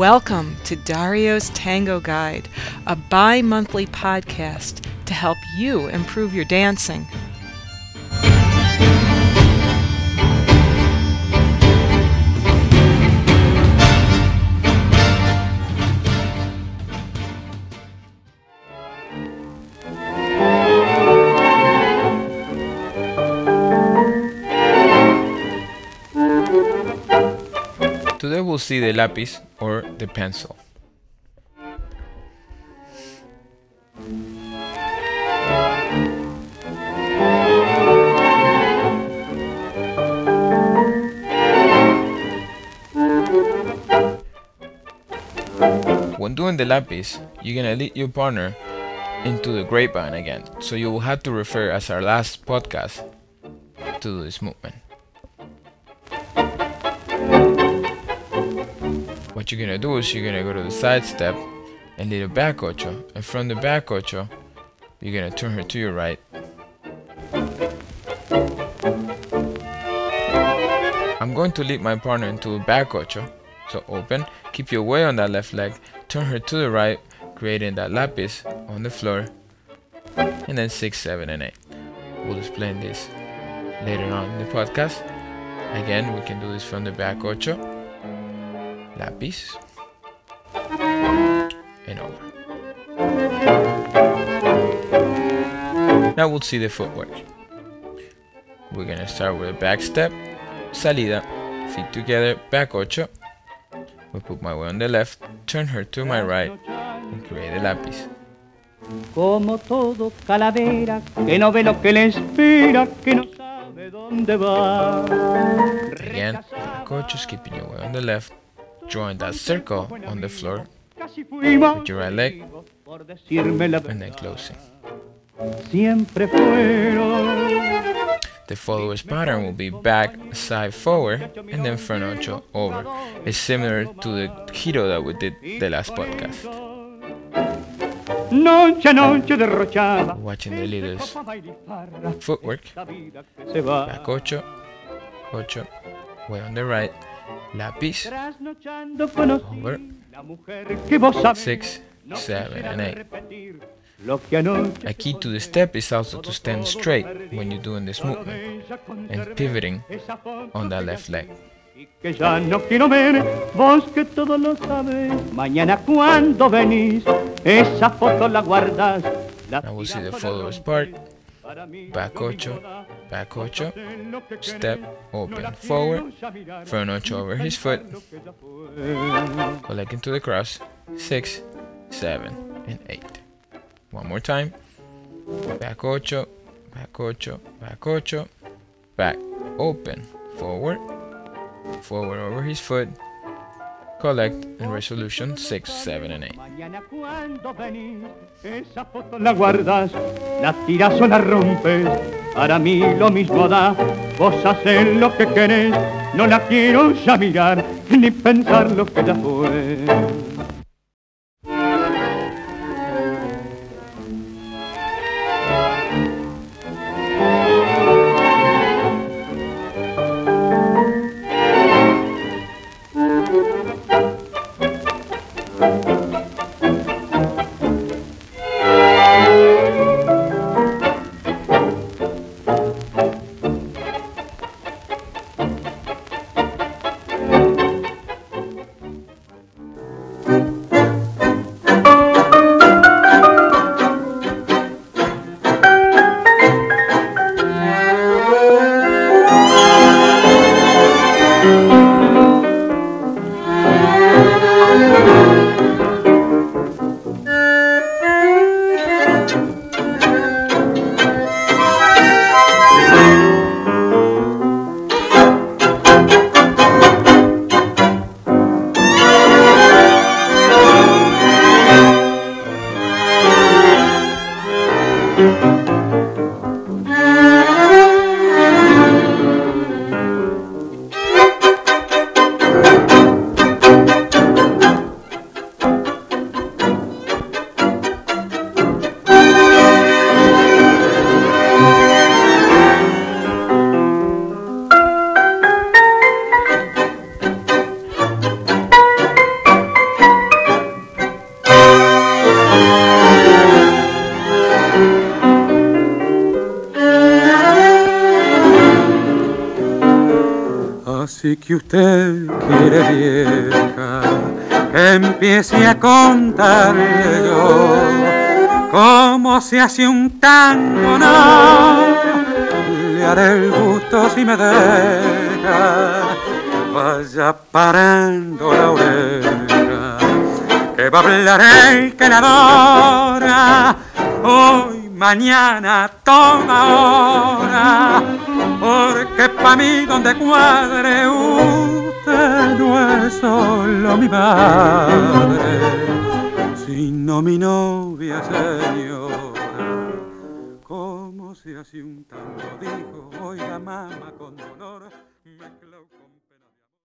Welcome to Dario's Tango Guide, a bi monthly podcast to help you improve your dancing. Today we'll see the lapis or the pencil. When doing the lapis, you're gonna lead your partner into the grapevine again, so you will have to refer as our last podcast to this movement. What you're gonna do is you're gonna go to the side step and lead a back ocho, and from the back ocho, you're gonna turn her to your right. I'm going to lead my partner into a back ocho, so open, keep your weight on that left leg, turn her to the right, creating that lapis on the floor, and then 6, 7, and 8. We'll explain this later on in the podcast. Again, we can do this from the back ocho, lapis, and over. Now we'll see the footwork. We're gonna start with a back step, salida, feet together, back ocho. We put my way on the left, turn her to my right, and create a lapis. Como todo calavera que no ve lo que le espera, que no sabe dónde va. Again, back ocho, keeping your weight on the left, drawing that circle on the floor, with your right leg, por decirme la and then closing. The follower's pattern will be back, side, forward, and then front ocho over. It's similar to the giro that we did the last podcast. noche a noche derrochada. Watching the leaders Copa, baile y farra, footwork, la vida que se va. back ocho, ocho, way on the right, conocí Over. la mujer que vos sabés. six, seven, and eight. repetir lo que anoche A key to the step is also to stand straight when you're doing this movement and pivoting on that left leg. Que ya no quiero ver, vos que todo lo sabes. Mañana cuando venís, esa foto la guardas. La Now we'll see the follower's part, back ocho, back ocho, En lo que step, open, forward, quiero ya mirar, front ocho over his foot, lo que ya fue. collecting to the cross, six, seven, and eight. One more time. Back ocho, back ocho, back ocho, back, open, forward, forward over his foot, collect, and resolution six, seven, and eight. Mañana cuando venís, esa foto la guardas, la tiras o la rompes. Para mí lo mismo da, vos haces lo que querés, no la quiero ya mirar, ni pensar lo que ya fue. Así que usted quiere vieja, que empiece a contarle yo cómo se hace un tango, no le haré el gusto si me deja, vaya parando la oreja, que va a hablar el que la adora, hoy, mañana, toda hora porque pa' mí donde cuadre usted no es solo mi madre, sino mi novia señora. ¿Cómo se hace un tango? Dijo, oiga mamá con dolor.